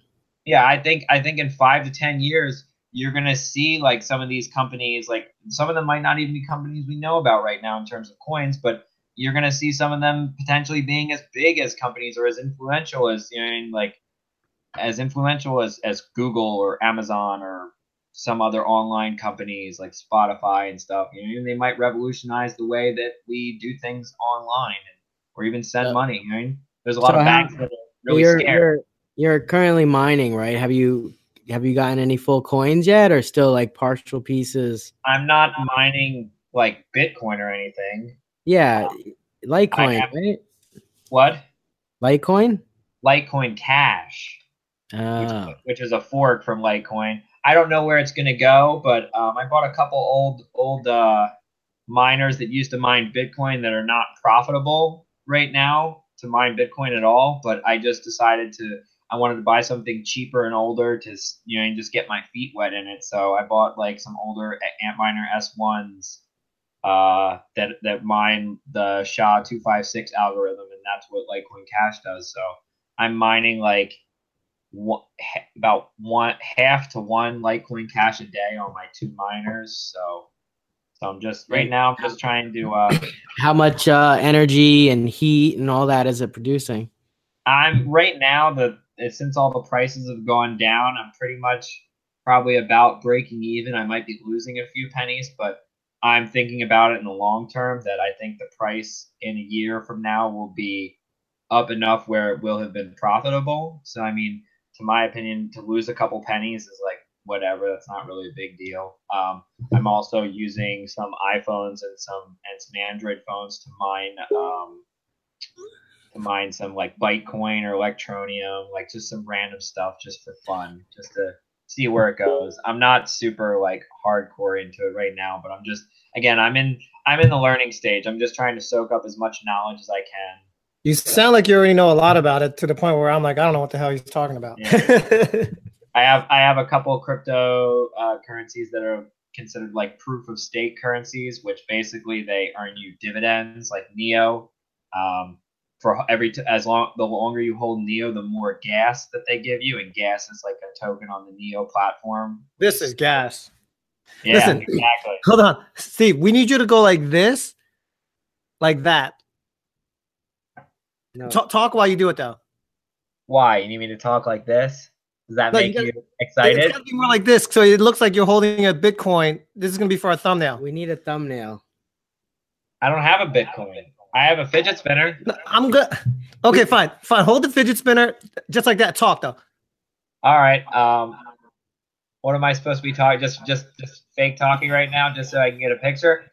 yeah i think i think in five to ten years you're going to see like some of these companies like some of them might not even be companies we know about right now in terms of coins but you're going to see some of them potentially being as big as companies or as influential as you know like as influential as as google or amazon or some other online companies like spotify and stuff you know they might revolutionize the way that we do things online or even send Yeah. money you know there's a lot So of banks that are really you're, scared you're you're currently mining, right? Have you have you gotten any full coins yet, or still like partial pieces? I'm not mining like Bitcoin or anything. Yeah, um, Litecoin, have- right? What? Litecoin. Litecoin Cash, which, Oh, which is a fork from Litecoin. I don't know where it's going to go, but um, I bought a couple old old uh, miners that used to mine Bitcoin that are not profitable right now to mine Bitcoin at all. But I just decided to I wanted to buy something cheaper and older to you know and just get my feet wet in it. So I bought like some older Antminer S1s uh, that that mine the SHA two five six algorithm, and that's what Litecoin Cash does. So I'm mining like one, about one half to one Litecoin Cash a day on my two miners. So so I'm just right now I'm just trying to uh, how much uh, energy and heat and all that is it producing? I'm right now the since all the prices have gone down, I'm pretty much probably about breaking even. I might be losing a few pennies, but I'm thinking about it in the long term that I think the price in a year from now will be up enough where it will have been profitable. So I mean, to my opinion, to lose a couple pennies is like whatever. That's not really a big deal. Um, I'm also using some iPhones and some and some Android phones to mine um, to mine some like Bitcoin or Electroneum, like just some random stuff just for fun, just to see where it goes. I'm not super like hardcore into it right now, but I'm just again, I'm in I'm in the learning stage. I'm just trying to soak up as much knowledge as I can. You sound like you already know a lot about it to the point where I'm like, I don't know what the hell he's talking about. I have I have a couple of crypto uh, currencies that are considered like proof of stake currencies, which basically they earn you dividends, like Neo. Um, for every t- as long the longer you hold Neo, the more gas that they give you, and gas is like a token on the Neo platform. this is gas. Yeah, Listen. exactly. Hold on, Steve. We need you to go like this, like that. No. Ta- talk while you do it though. Why you need me to talk like this? Does that No, you make gotta- you It's excited? gotta be more like this, so it looks like you're holding a Bitcoin. This is gonna be for a thumbnail. We need a thumbnail. I don't have a Bitcoin. I have a fidget spinner. No, I'm good. Okay, fine, fine. Hold the fidget spinner just like that. Talk though. All right. Um, what am I supposed to be talking? Just, just, just fake talking right now, just so I can get a picture.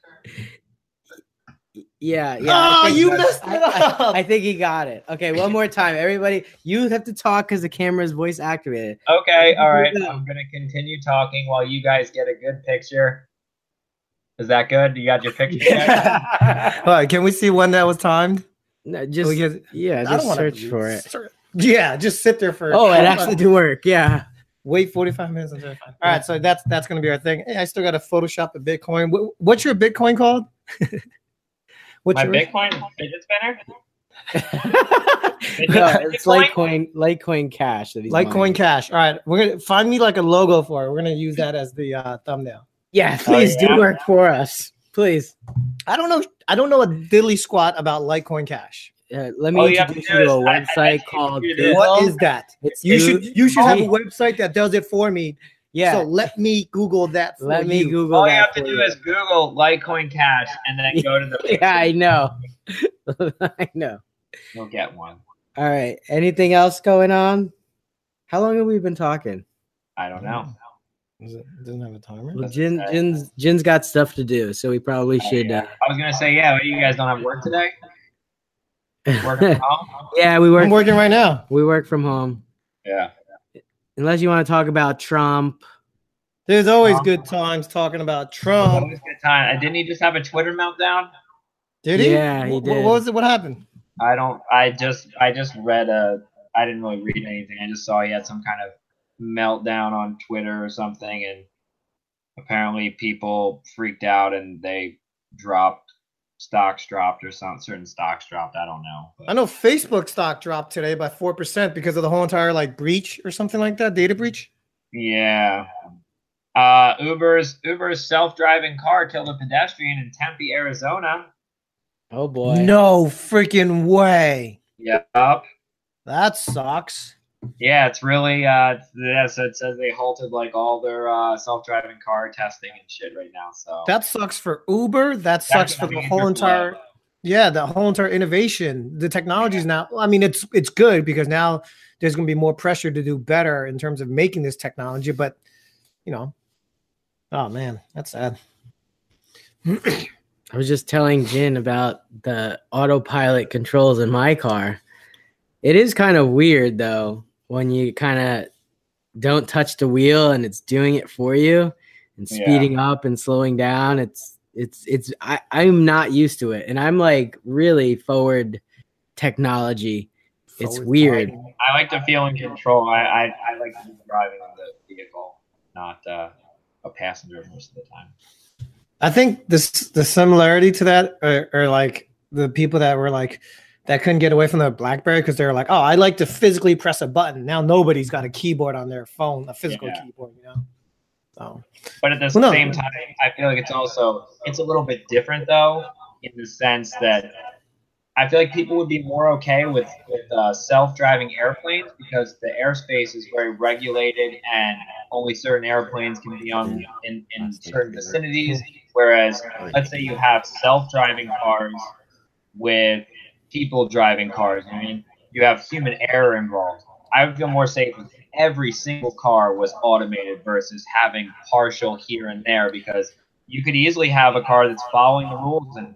Yeah, yeah. I Oh, think- you messed I, it I- up. I think he got it. Okay, one more time, everybody. You have to talk because the camera's voice activated. Okay. All right. I'm gonna continue talking while you guys get a good picture. Is that good? You got your picture? <laughs> yet? <laughs> All right, can we see one that was timed? No, just We get- yeah, just don't wanna search for it. Ser- Yeah, just sit there for. Oh, it actually did work. Yeah. Wait 45 minutes until I All right, so that's that's gonna be our thing. Hey, I still got to Photoshop a Bitcoin. What, what's your Bitcoin called? <laughs> what's My your Bitcoin fidget spinner. no, it's Litecoin, Litecoin Cash. That he's Litecoin buying. Cash? All right, we're gonna find me like a logo for it. We're gonna use that as the uh, thumbnail. Yeah, please yeah? do work for us, please. I don't know. I don't know a diddly squat about Litecoin Cash. Uh, let me All you have to introduce do you to a is- I- I website called. do Bit- this. What Well, is that? It's You should you should have a website that does it for me. Yeah, So let me Google that. For let me you. Google All you have to do you. is Google Litecoin Cash and then go to the. <laughs> Yeah, I know. <laughs> I know. You'll get one. All right. Anything else going on? How long have we been talking? I don't know. Is it, doesn't have a timer. Well, Jin, Jin's, Jin's got stuff to do, so we probably Oh, should. yeah. Uh, I was gonna say, yeah, but you guys don't have work today. <laughs> Working from home. yeah, we work. I'm working right now. We work from home. Yeah. Unless you want to talk about Trump. There's always Um, good times talking about Trump. Always good time. Didn't he just have a Twitter meltdown? Did he? Yeah, he Wh- wh- did. What was it? What happened? I don't. I just. I just read a. I didn't really read anything. I just saw he had some kind of meltdown on Twitter or something, and apparently people freaked out and they dropped stocks dropped or some certain stocks dropped. I don't know. But- I know Facebook stock dropped today by four percent because of the whole entire like breach or something like that, data breach. Yeah. Uh, Uber's Uber's self-driving car killed a pedestrian in Tempe, Arizona. Oh boy. No freaking way. Yep. That sucks. Yeah, it's really uh yeah, so it says they halted like all their uh self-driving car testing and shit right now. So That sucks for Uber. That sucks for the whole entire. blow. Yeah, the whole entire innovation. The technology is now. I mean, it's it's good because now there's going to be more pressure to do better in terms of making this technology. But you know, oh man, that's sad. <clears throat> I was just telling Jin about the autopilot controls in my car. It is kind of weird though when you kind of don't touch the wheel and it's doing it for you and Yeah. speeding up and slowing down. It's it's it's I, I'm not used to it and I'm like really forward technology. It's weird. driving. I like to feel in control. I I, I like to be driving the vehicle, not uh, a passenger most of the time. I think this the similarity to that are, are like the people that were like that couldn't get away from the BlackBerry because they were like, oh, I like to physically press a button. Now nobody's got a keyboard on their phone, a physical Yeah. keyboard, you know. So But at the Well, no. same time, I feel like it's also it's a little bit different though, in the sense that I feel like people would be more okay with with uh, self-driving airplanes because the airspace is very regulated and only certain airplanes can be on in, in certain vicinities. Whereas, let's say you have self-driving cars with people driving cars. I mean, you have human error involved. I would feel more safe if every single car was automated versus having partial here and there because you could easily have a car that's following the rules and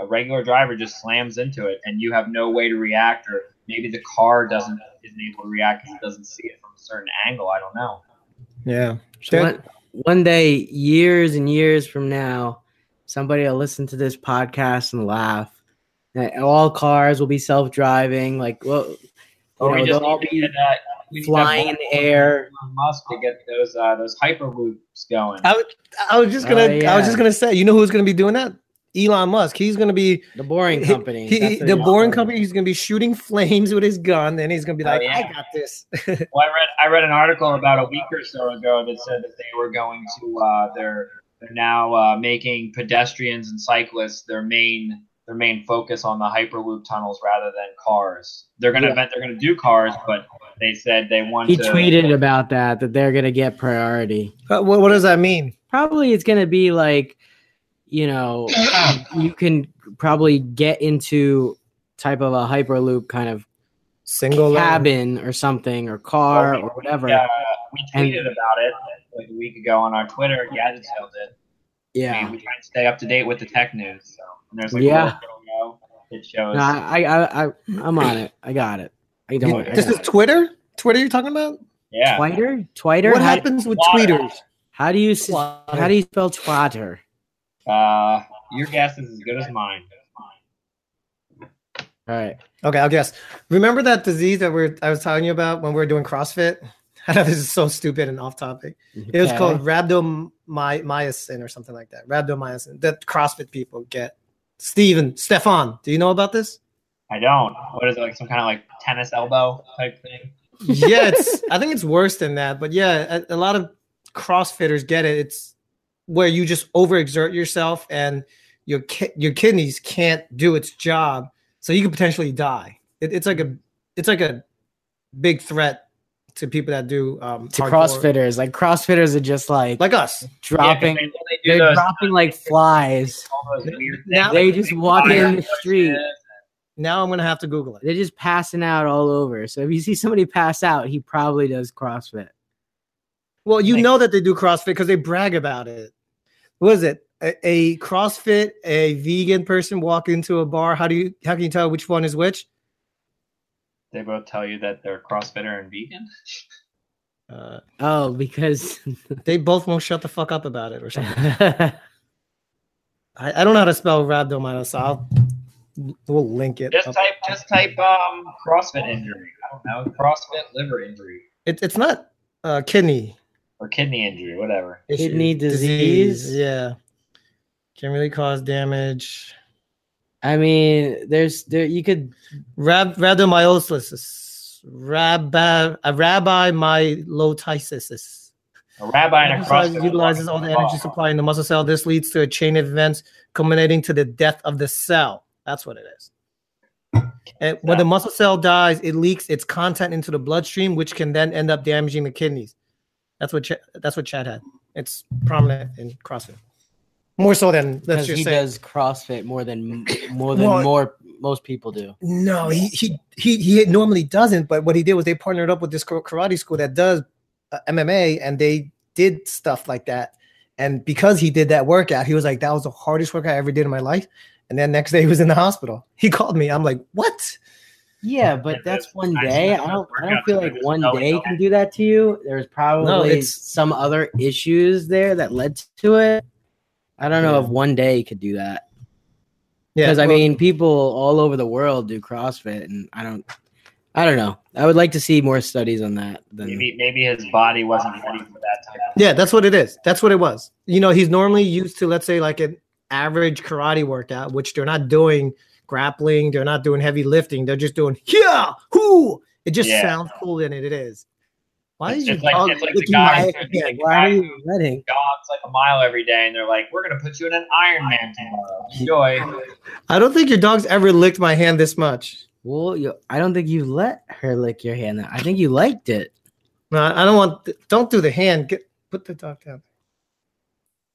a regular driver just slams into it and you have no way to react or maybe the car doesn't isn't able to react because it doesn't see it from a certain angle. I don't know. yeah, So one, one day, years and years from now, somebody will listen to this podcast and laugh. And all cars will be self-driving. Like, well, you Or know, we just they'll all be get, uh, we flying in the air. Musk to get those uh, those hyperloops going. I, I was just gonna, Oh, I was just gonna say, you know who's gonna be doing that? Elon Musk. He's gonna be The boring company. he- That's what the he's boring company. He's gonna be shooting flames with his gun, and he's gonna be Oh, like, yeah. "I got this." <laughs> Well, I read I read an article about a week or so ago that said that they were going to uh, they're they're now uh, making pedestrians and cyclists their main their main focus on the hyperloop tunnels rather than cars. They're gonna Yeah. event they're gonna do cars, but they said they want He to. tweeted about that that they're gonna get priority. Uh, what, what does that mean? Probably it's gonna be like, you know, <coughs> you can probably get into type of a hyperloop kind of single lane. cabin or something or car Well, we- or whatever. Uh, we And- tweeted about it like a week ago on our Twitter. Gadget Sail did. Yeah. We, we try to stay up to date with the tech news. So and there's like Yeah. a little logo that shows. No, I, I, I, I'm on it. I got it. I don't. I This is it. Twitter. Twitter, you're talking about? yeah. Twitter. Twitter. What how, happens with Why? tweeters? how do you s- how do you spell Twitter? Uh, your guess is as good as mine. All right. Okay, I'll guess. Remember that disease that we're I was telling you about when we were doing CrossFit? <laughs> I know this is so stupid and off topic. It was called rhabdomyosin or something like that. Rhabdomyosin that CrossFit people get. Steven, Stefan, do you know about this? I don't. What is it like? Some kind of like tennis elbow type thing? yeah, it's <laughs> I think it's worse than that, but yeah, a, a lot of CrossFitters get it. It's where you just overexert yourself and your ki- your kidneys can't do its job, so you could potentially die. It, it's like a it's like a big threat to people that do um to hardcore- CrossFitters. Like CrossFitters are just like, like us. Dropping. they, they do they're those, dropping like flies. all those weird Now- They just big walk in the street. pushes. Now I'm gonna have to Google it. They're just passing out all over. So if you see somebody pass out, he probably does CrossFit. Well, you Like- know that they do CrossFit because they brag about it. What is it? A, a CrossFit, a vegan person walk into a bar. How do you how can you tell which one is which? They both tell you that they're CrossFitter and vegan. <laughs> Uh, Oh, because <laughs> they both won't shut the fuck up about it or something. I, I don't know how to spell rhabdomyolysis. So I'll we'll link it. Just up. type, just type um CrossFit injury. I don't know CrossFit liver injury It, it's not uh, kidney or kidney injury, whatever. issue. Kidney disease? Yeah, can really cause damage. I mean, there's there you could Rab rhabdomyolysis, rabbi, a rabbi myelotysis. A rabbi and a Exercise CrossFit utilizes all the energy supply in the muscle cell. This leads to a chain of events culminating to the death of the cell. That's what it is. And when the muscle cell dies, it leaks its content into the bloodstream, which can then end up damaging the kidneys. That's what Ch- that's what Chad had. It's prominent in CrossFit, more so than let's because just he say. does CrossFit more than more than Well- more most people do. No, he, he he he normally doesn't. But what he did was they partnered up with this karate school that does uh, MMA, and they did stuff like that. And because he did that workout, he was like, "That was the hardest workout I ever did in my life." And then next day he was in the hospital. He called me. I'm like, "What?" Yeah, but that's that's- one day. I don't. I don't feel like one day can do that to you. There's probably it's- some other issues there that led to it. I don't know Yeah. if one day could do that Yeah, because I well, mean, people all over the world do CrossFit, and I don't. I don't know. I would like to see more studies on that. Than, Maybe maybe his body wasn't ready for that type yeah, that's what it is. That's what it was. You know, he's normally used to let's say like an average karate workout, which they're not doing grappling, they're not doing heavy lifting, they're just doing yeah, whoo. It just Yeah. sounds cooler than it is. Why It's is your just like- dog it's like the licking guy- my it's hand? like the Why are you letting? jogs like a mile every day, and they're like, "We're gonna put you in an Ironman tomorrow. Enjoy." <laughs> I don't think your dog's ever licked my hand this much. Well, you, I don't think you let her lick your hand. I think you liked it. No, I don't want. th- don't do the hand. Get put the dog down.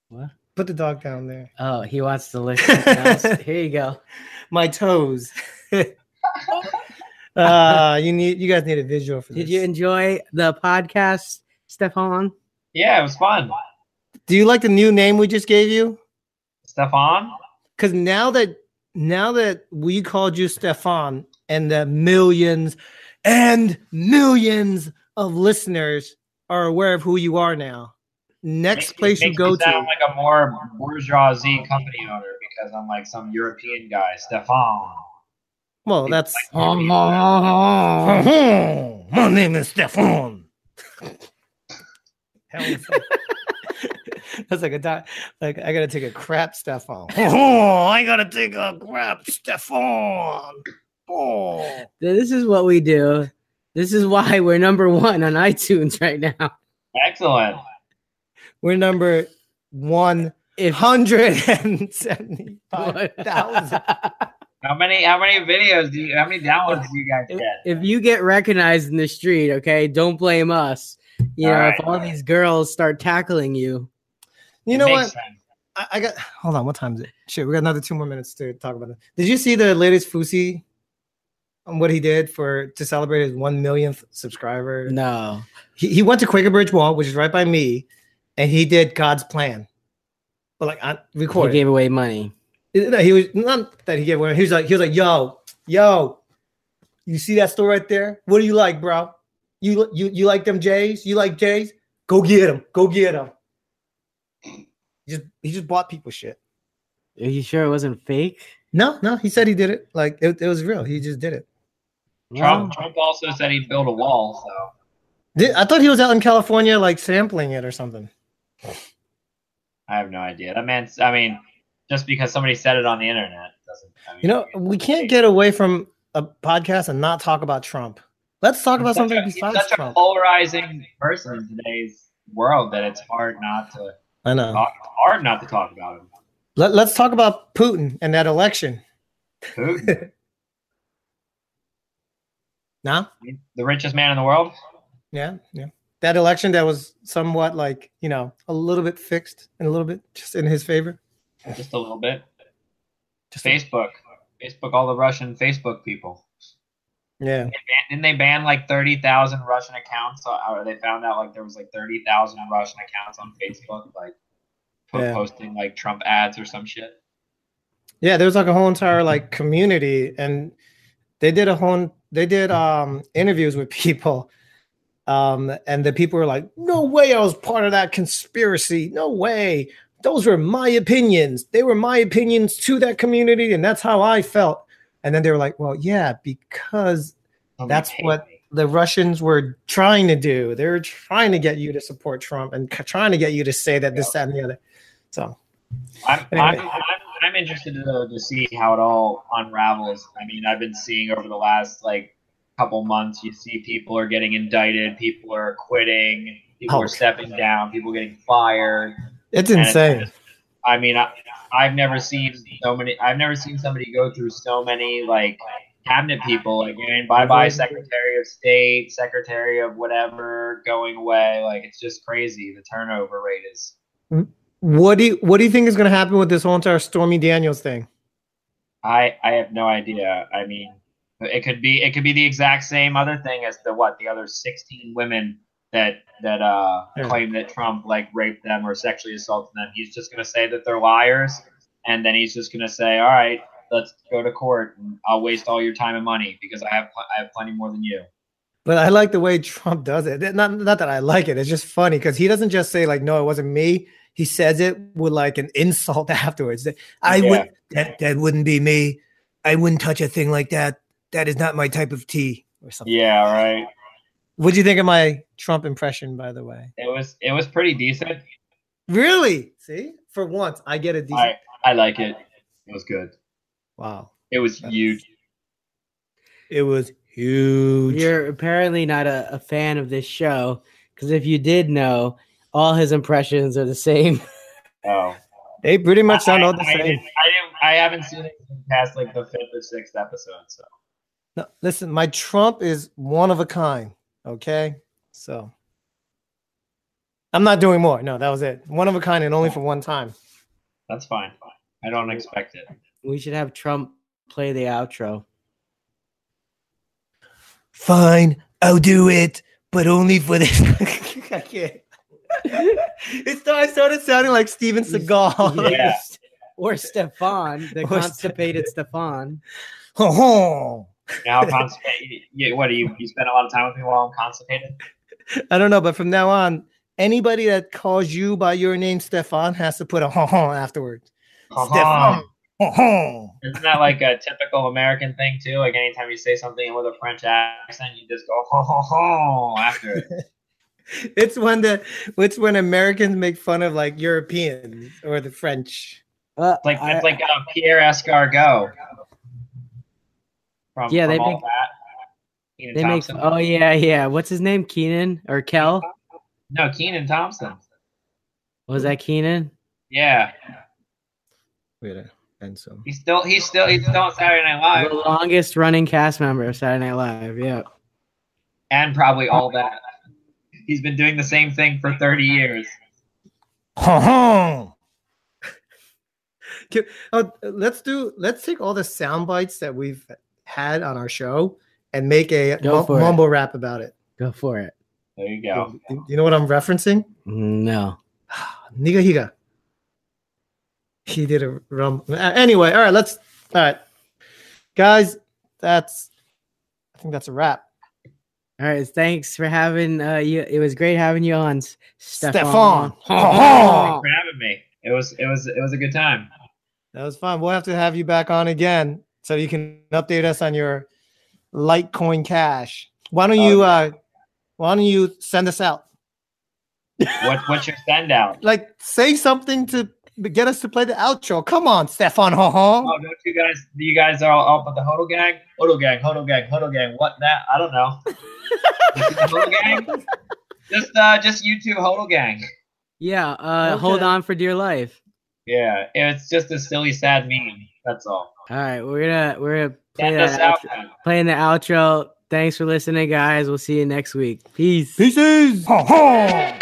What? Put the dog down there. Oh, he wants to lick. something <laughs> else. Here you go. My toes. <laughs> uh you need. You guys need a visual for this. Did you enjoy the podcast, Stefan? Yeah, it was fun. do you like the new name we just gave you? Stefan, Because now that now that we called you Stefan, and the millions and millions of listeners are aware of who you are now. Next makes- place you go me to. sound like a more bourgeoisie company owner because I'm like some European guy, Stefan. Well, that's <laughs> my name is Stefan. <laughs> <laughs> That's like a di- like I gotta take a crap, Stefan. Oh, I gotta take a crap, Stefan. Oh, This is what we do. This is why we're number one on iTunes right now. Excellent. we're number one If hundred and seventy-five thousand. How many how many videos do you how many downloads do you guys get? if you get recognized in the street, okay, don't blame us. You All know, right. if all these girls start tackling you, You It know what? I, I got. Hold on. What time is it? Shit, we got another two more minutes to talk about it. Did you see the latest Fousey on what he did for to celebrate his one millionth subscriber? No. He, he went to Quaker Bridge Mall, which is right by me, and he did God's plan. But like I recorded. He gave away money. No, he was not that he gave one. He was like, he was like, yo, yo, you see that store right there? What do you like, bro? You you you like them J's? You like J's? Go get them. Go get them. He just he just bought people shit. Are you sure it wasn't fake? No, no, he said he did it. Like it, it was real. He just did it. Trump, Trump also said he'd build a wall. So Did, I thought he was out in California, like sampling it or something. I have no idea. That man's. I mean, just because somebody said it on the internet doesn't. I mean, You know, we can't get away from a podcast and not talk about Trump. Let's talk about something a- he's besides such a Trump. polarizing person in today's world that it's hard not to I know. talk, hard not to talk about him. Let, let's talk about Putin and that election. Putin, <laughs> Now, the richest man in the world. yeah, yeah. That election that was somewhat like you know a little bit fixed and a little bit just in his favor. Just a little bit. Just Facebook, Facebook, all the Russian Facebook people. yeah. Didn't they ban like thirty thousand Russian accounts? Or or they found out like there was like thirty thousand Russian accounts on Facebook, like Yeah. posting like Trump ads or some shit. Yeah, there was like a whole entire like community, and they did a whole they did um interviews with <laughs> people, um, and the people were like, "No way, I was part of that conspiracy. No way, those were my opinions. They were my opinions to that community, and that's how I felt." And then they were like, "Well, yeah, because Somebody That's what- me. the Russians were trying to do. They were trying to get you to support Trump and trying to get you to say that this, that, and the other." So I'm, Anyway. I'm, I'm, I'm interested to, to see how it all unravels. I mean, I've been seeing over the last like couple months, you see people are getting indicted, people are quitting, people Oh. are stepping down, people getting fired. It's And insane. I mean, I, I've never seen so many. I've never seen somebody go through so many like cabinet people. Mean, bye bye, Secretary of State, Secretary of whatever, going away. Like, it's just crazy. The turnover rate is. What do you what do you think is going to happen with this whole entire Stormy Daniels thing? I I have no idea. I mean, it could be it could be the exact same other thing as the what the other sixteen women that that uh Yeah. claim that Trump like raped them or sexually assaulted them. He's just gonna say that they're liars, and then he's just gonna say, all right, let's go to court, and I'll waste all your time and money because I have pl- I have plenty more than you. But I like the way Trump does it. Not not that I like it. It's just funny because he doesn't just say like, "No, it wasn't me." He says it with like an insult <laughs> afterwards. I Yeah. would that that wouldn't be me. I wouldn't touch a thing like that. That is not my type of tea or something. Yeah, right. What'd you think of my Trump impression, by the way? It was it was pretty decent. Really? See, for once, I get a decent. I I like it. It was good. Wow, It was huge. it was huge. You're apparently not a, a fan of this show because if you did know, all his impressions are the same. <laughs> Oh. They pretty much sound all the I, I same. didn't, I didn't. I haven't seen it past like the fifth or sixth episode. So No, listen, my Trump is one of a kind. Okay, so I'm not doing more. No, that was it. One of a kind and only for one time. that's fine. I don't expect it. We should have Trump play the outro. Fine, I'll do it, but only for this. <laughs> I can't. it started, I started sounding like Steven Seagal. Yeah. <laughs> Or Stefan, the Or constipated Stefan. <laughs> Oh, oh. Now constipated. You, what do you? You spend a lot of time with me while I'm constipated. I don't know, but from now on, anybody that calls you by your name, Stefan, has to put a ho afterwards. Stefan. Isn't that like a typical American thing too? Like anytime you say something with a French accent, you just go ho ho ho after it. <laughs> It's when the it's when Americans make fun of like Europeans or the French. Uh, It's like I- it's like uh, Pierre Escargot. From, Yeah, from they all make- that. Kenan they make. Oh yeah, yeah. What's his name? Kenan or Kel? no, Kenan Thompson. Was that Kenan? Yeah, Wait, uh, and so he's still he's still he's still on Saturday Night Live. The longest running cast member of Saturday Night Live. Yeah. and probably all that. He's been doing the same thing for thirty years. <laughs> oh, let's do let's take all the sound bites that we've had on our show and make a Go it. mumble rap about it. Go for it. There you go. You you know what I'm referencing? No. <sighs> Nigahiga. He did a rum. uh, Anyway, all right, let's. All right, guys, that's. I think that's a wrap. All right. Thanks for having uh you. It was great having you on, S- Stefan. Stefan. <laughs> Thanks for having me. It was it was it was a good time. That was fun. We'll have to have you back on again so you can update us on your Litecoin Cash. Why don't you? uh Why don't you send us out? What what's your send out? <laughs> Like, say something to get us to play the outro. Come on, Stefan. Ha Oh, don't you guys? You guys are all up with the HODL gang? HODL gang, HODL gang, HODL gang. What that? I don't know. <laughs> You see the HODL gang? Just uh, just YouTube HODL gang. Yeah. Uh, hold on for dear life. Yeah, it's just a silly, sad meme. That's all. All right. We're gonna we're gonna play Send that out. outro, playing the outro. Thanks for listening, guys. We'll see you next week. Peace. Pieces. Ha ha.